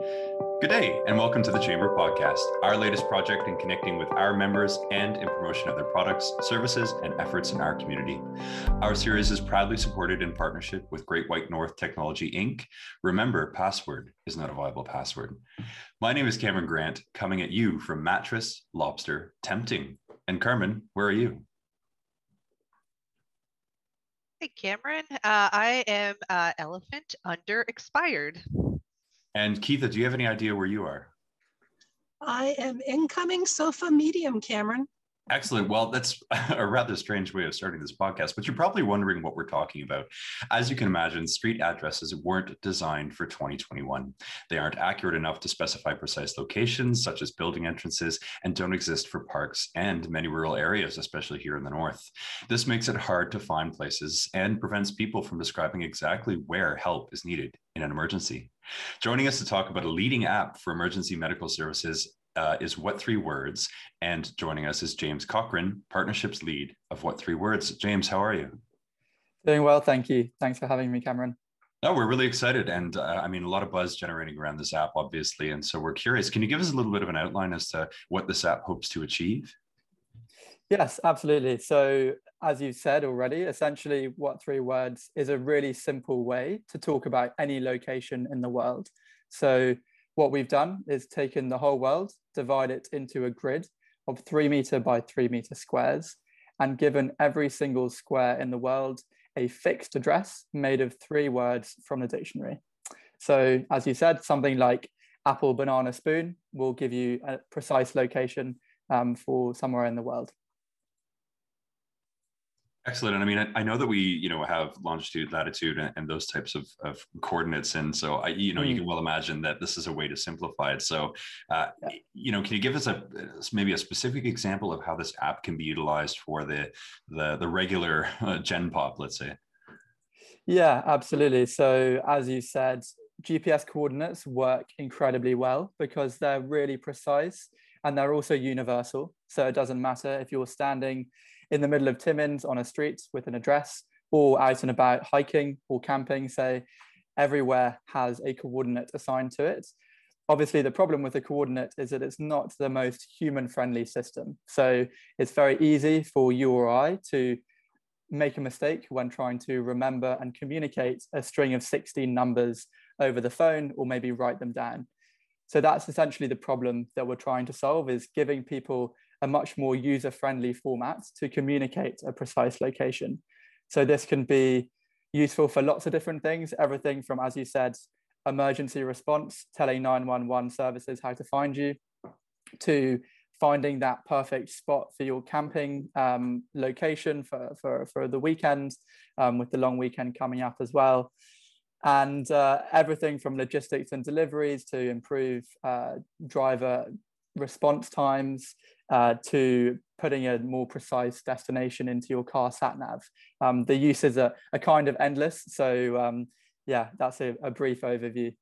Good day, and welcome to the Chamber Podcast, our latest project in connecting with our members and in promotion of their products, services, and efforts in our community. Our series is proudly supported in partnership with Great White North Technology Inc. Remember, password is not a viable password. My name is Cameron Grant, coming at you from Mattress, Lobster, Tempting. And Carmen, where are you? Hey, Cameron. Uh, I am uh, Elephant under expired. And Keitha, do you have any idea where you are? I am incoming sofa medium, Cameron. Excellent. Well, that's a rather strange way of starting this podcast, but you're probably wondering what we're talking about. As you can imagine, street addresses weren't designed for 2021. They aren't accurate enough to specify precise locations, such as building entrances, and don't exist for parks and many rural areas, especially here in the north. This makes it hard to find places and prevents people from describing exactly where help is needed in an emergency. Joining us to talk about a leading app for emergency medical services uh, is What Three Words. And joining us is James Cochrane, Partnerships Lead of What Three Words. James, how are you? Doing well, thank you. Thanks for having me, Cameron. No, we're really excited. And uh, I mean, a lot of buzz generating around this app, obviously. And so we're curious. Can you give us a little bit of an outline as to what this app hopes to achieve? Yes, absolutely. So, as you said already, essentially, What Three Words is a really simple way to talk about any location in the world. So, what we've done is taken the whole world, divide it into a grid of three meter by three meter squares, and given every single square in the world a fixed address made of three words from the dictionary. So, as you said, something like apple, banana, spoon will give you a precise location um, for somewhere in the world. Excellent. And I mean, I, I, know that we, you know, have longitude, latitude, and, and those types of, of, coordinates. And so, I, you know, mm. you can well imagine that this is a way to simplify it. So, uh, yeah. you know, can you give us a maybe a specific example of how this app can be utilized for the the, the regular uh, Gen Pop, let's say? Yeah, absolutely. So, as you said, GPS coordinates work incredibly well because they're really precise and they're also universal. So it doesn't matter if you're standing in the middle of Timmins on a street with an address or out and about hiking or camping, say, everywhere has a coordinate assigned to it. Obviously, the problem with the coordinate is that it's not the most human friendly system. So it's very easy for you or I to make a mistake when trying to remember and communicate a string of 16 numbers over the phone or maybe write them down. So that's essentially the problem that we're trying to solve is giving people a much more user-friendly format to communicate a precise location. So this can be useful for lots of different things, everything from, as you said, emergency response, telling 911 services how to find you, to finding that perfect spot for your camping um, location for, for, for the weekend, um, with the long weekend coming up as well. And uh, everything from logistics and deliveries to improve uh, driver response times uh, to putting a more precise destination into your car sat nav. Um, the uses are, are kind of endless. So um, yeah, that's a, a, brief overview.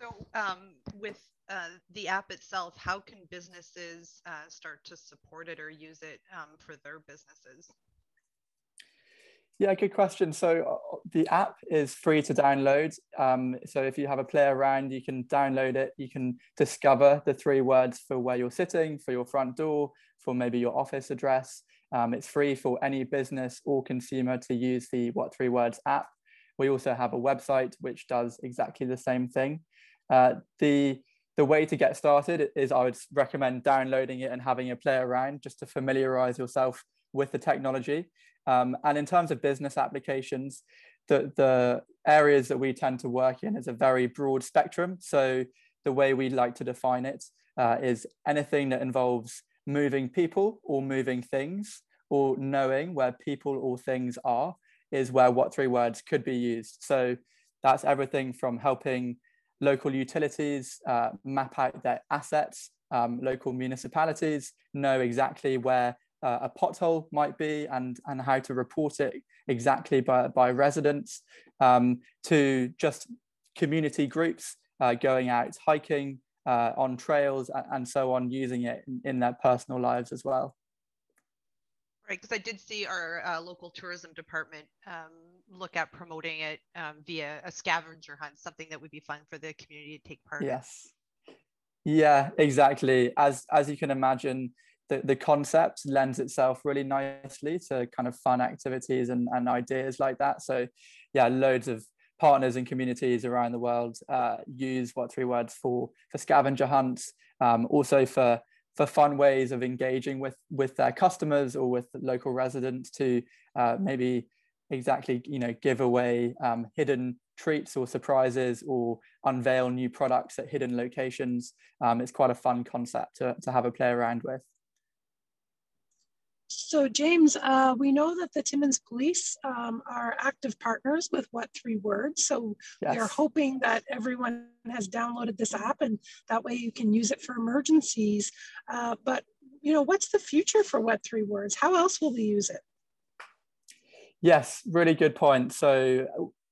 So um, with uh, the app itself, how can businesses uh, start to support it or use it um, for their businesses? Yeah, good question. So uh, the app is free to download. Um, so if you have a play around, you can download it. You can discover the three words for where you're sitting, for your front door, for maybe your office address. Um, it's free for any business or consumer to use the What Three Words app. We also have a website which does exactly the same thing. Uh, the the way to get started is I would recommend downloading it and having a play around just to familiarize yourself with the technology. Um, and in terms of business applications, the, the areas that we tend to work in is a very broad spectrum. So the way we like to define it uh, is anything that involves moving people or moving things or knowing where people or things are is where what three words could be used. So that's everything from helping local utilities uh, map out their assets, um, local municipalities know exactly where uh, a pothole might be and, and how to report it exactly by, by residents um, to just community groups uh, going out hiking uh, on trails and, and, so on, using it in, in, their personal lives as well. Right, because I did see our uh, local tourism department um, look at promoting it um, via a scavenger hunt, something that would be fun for the community to take part yes. in. Yes. Yeah, exactly. As as you can imagine, the, the concept lends itself really nicely to kind of fun activities and, and ideas like that. So yeah, loads of partners and communities around the world uh, use what three words for for scavenger hunts, um, also for for fun ways of engaging with with their customers or with local residents to uh, maybe exactly you know give away um, hidden treats or surprises or unveil new products at hidden locations um, it's quite a fun concept to, to have a play around with so James, uh, we know that the Timmins Police um, are active partners with What Three Words. So yes. we are hoping that everyone has downloaded this app and that way you can use it for emergencies. Uh, but you know, what's the future for What Three Words? How else will we use it? Yes, really good point. So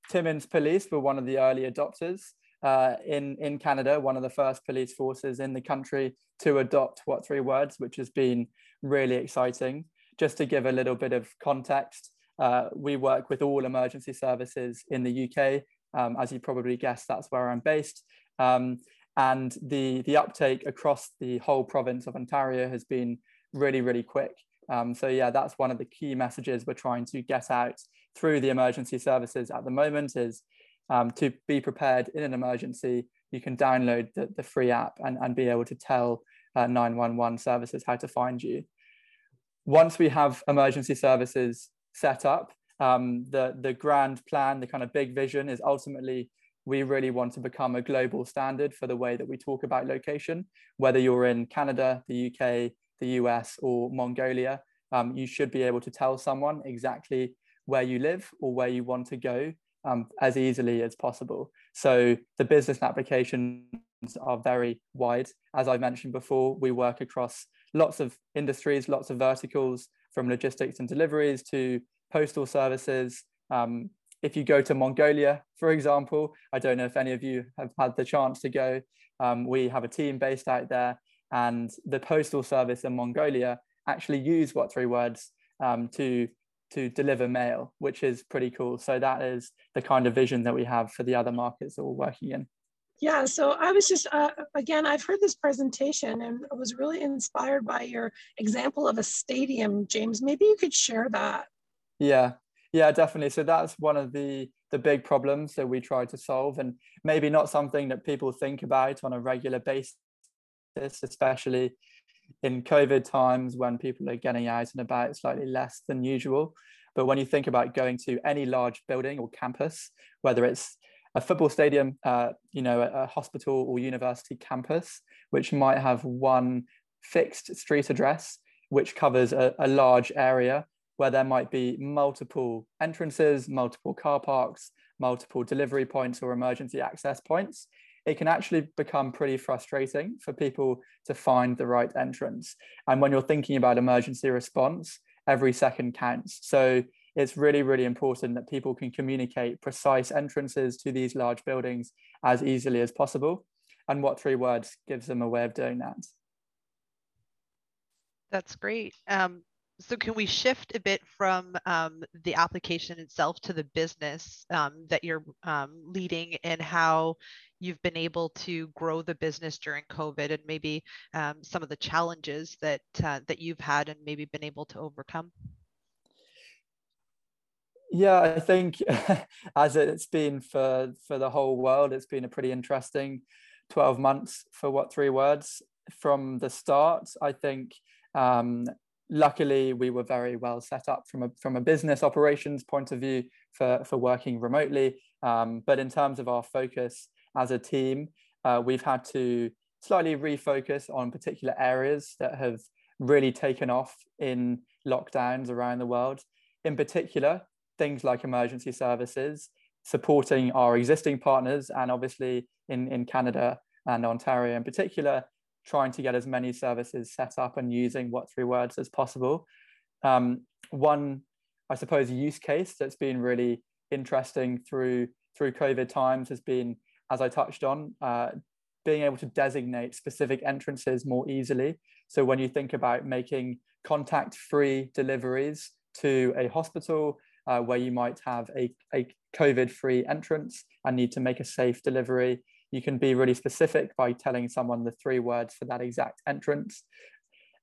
Timmins Police were one of the early adopters uh, in, in Canada, one of the first police forces in the country to adopt What Three Words, which has been really exciting. Just to give a little bit of context, uh, we work with all emergency services in the UK. Um, as you probably guessed, that's where I'm based. Um, and the, the uptake across the whole province of Ontario has been really, really quick. Um, so yeah, that's one of the key messages we're trying to get out through the emergency services at the moment is um, to be prepared in an emergency. You can download the, the free app and, and be able to tell uh, 911 services how to find you. Once we have emergency services set up, um, the, the grand plan, the kind of big vision is ultimately we really want to become a global standard for the way that we talk about location, whether you're in Canada, the UK, the US, or Mongolia. Um, you should be able to tell someone exactly where you live or where you want to go um, as easily as possible. So the business applications are very wide. As I mentioned before, we work across lots of industries, lots of verticals, from logistics and deliveries to postal services. Um, if you go to Mongolia, for example, I don't know if any of you have had the chance to go. Um, we have a team based out there, and the postal service in Mongolia actually use what three words um, to to deliver mail, which is pretty cool. So that is the kind of vision that we have for the other markets that we're working in. Yeah, so I was just, uh, again, I've heard this presentation and I was really inspired by your example of a stadium, James. Maybe you could share that. Yeah, yeah, definitely. So that's one of the the big problems that we try to solve, and maybe not something that people think about on a regular basis, especially in COVID times when people are getting out and about slightly less than usual. But when you think about going to any large building or campus, whether it's a football stadium, uh, you know, a, a, hospital or university campus, which might have one fixed street address, which covers a, a large area where there might be multiple entrances, multiple car parks, multiple delivery points or emergency access points it can actually become pretty frustrating for people to find the right entrance. And when you're thinking about emergency response, every second counts. So it's really, really important that people can communicate precise entrances to these large buildings as easily as possible. And what three words gives them a way of doing that? That's great. Um, so can we shift a bit from um, the application itself to the business um, that you're um, leading and how you've been able to grow the business during COVID and maybe um, some of the challenges that uh, that you've had and maybe been able to overcome? Yeah, I think as it's been for for the whole world, it's been a pretty interesting 12 months for what three words from the start. I think um, luckily we were very well set up from a from a business operations point of view for for working remotely um, but in terms of our focus as a team uh, we've had to slightly refocus on particular areas that have really taken off in lockdowns around the world in particular things like emergency services supporting our existing partners and obviously in in canada and ontario in particular trying to get as many services set up and using what three words as possible. Um, one, I suppose, use case that's been really interesting through through COVID times has been, as I touched on, uh, being able to designate specific entrances more easily. So when you think about making contact-free deliveries to a hospital uh, where you might have a, a COVID-free entrance and need to make a safe delivery, you can be really specific by telling someone the three words for that exact entrance.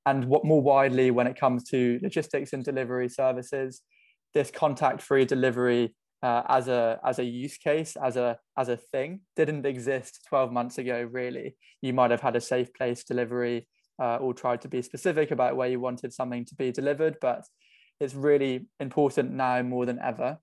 And what more widely when it comes to logistics and delivery services, this contact-free delivery uh, as a as a use case, as a as a thing, didn't exist 12 months ago. Really, you might have had a safe place delivery uh, or tried to be specific about where you wanted something to be delivered, but it's really important now more than ever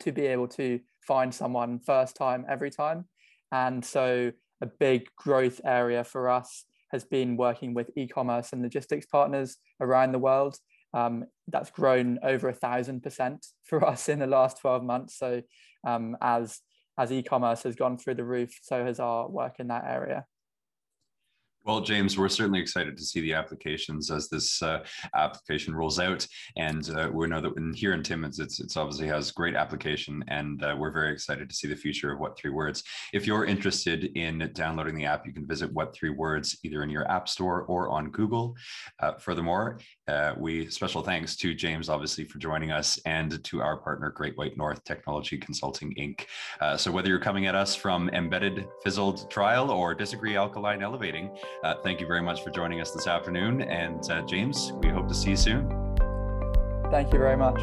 to be able to find someone first time every time. And so a big growth area for us has been working with e-commerce and logistics partners around the world. Um, that's grown over a thousand percent for us in the last 12 months. So um, as as e-commerce has gone through the roof, so has our work in that area. Well, James, we're certainly excited to see the applications as this uh, application rolls out, and uh, we know that in, here in Timmins, it's it's obviously has great application, and uh, we're very excited to see the future of What Three Words. If you're interested in downloading the app, you can visit What Three Words either in your app store or on Google. Uh, furthermore, uh, we special thanks to James, obviously, for joining us, and to our partner, Great White North Technology Consulting Inc. Uh, so whether you're coming at us from embedded fizzled trial or disagree alkaline elevating. Uh, thank you very much for joining us this afternoon. And uh, James, we hope to see you soon. Thank you very much.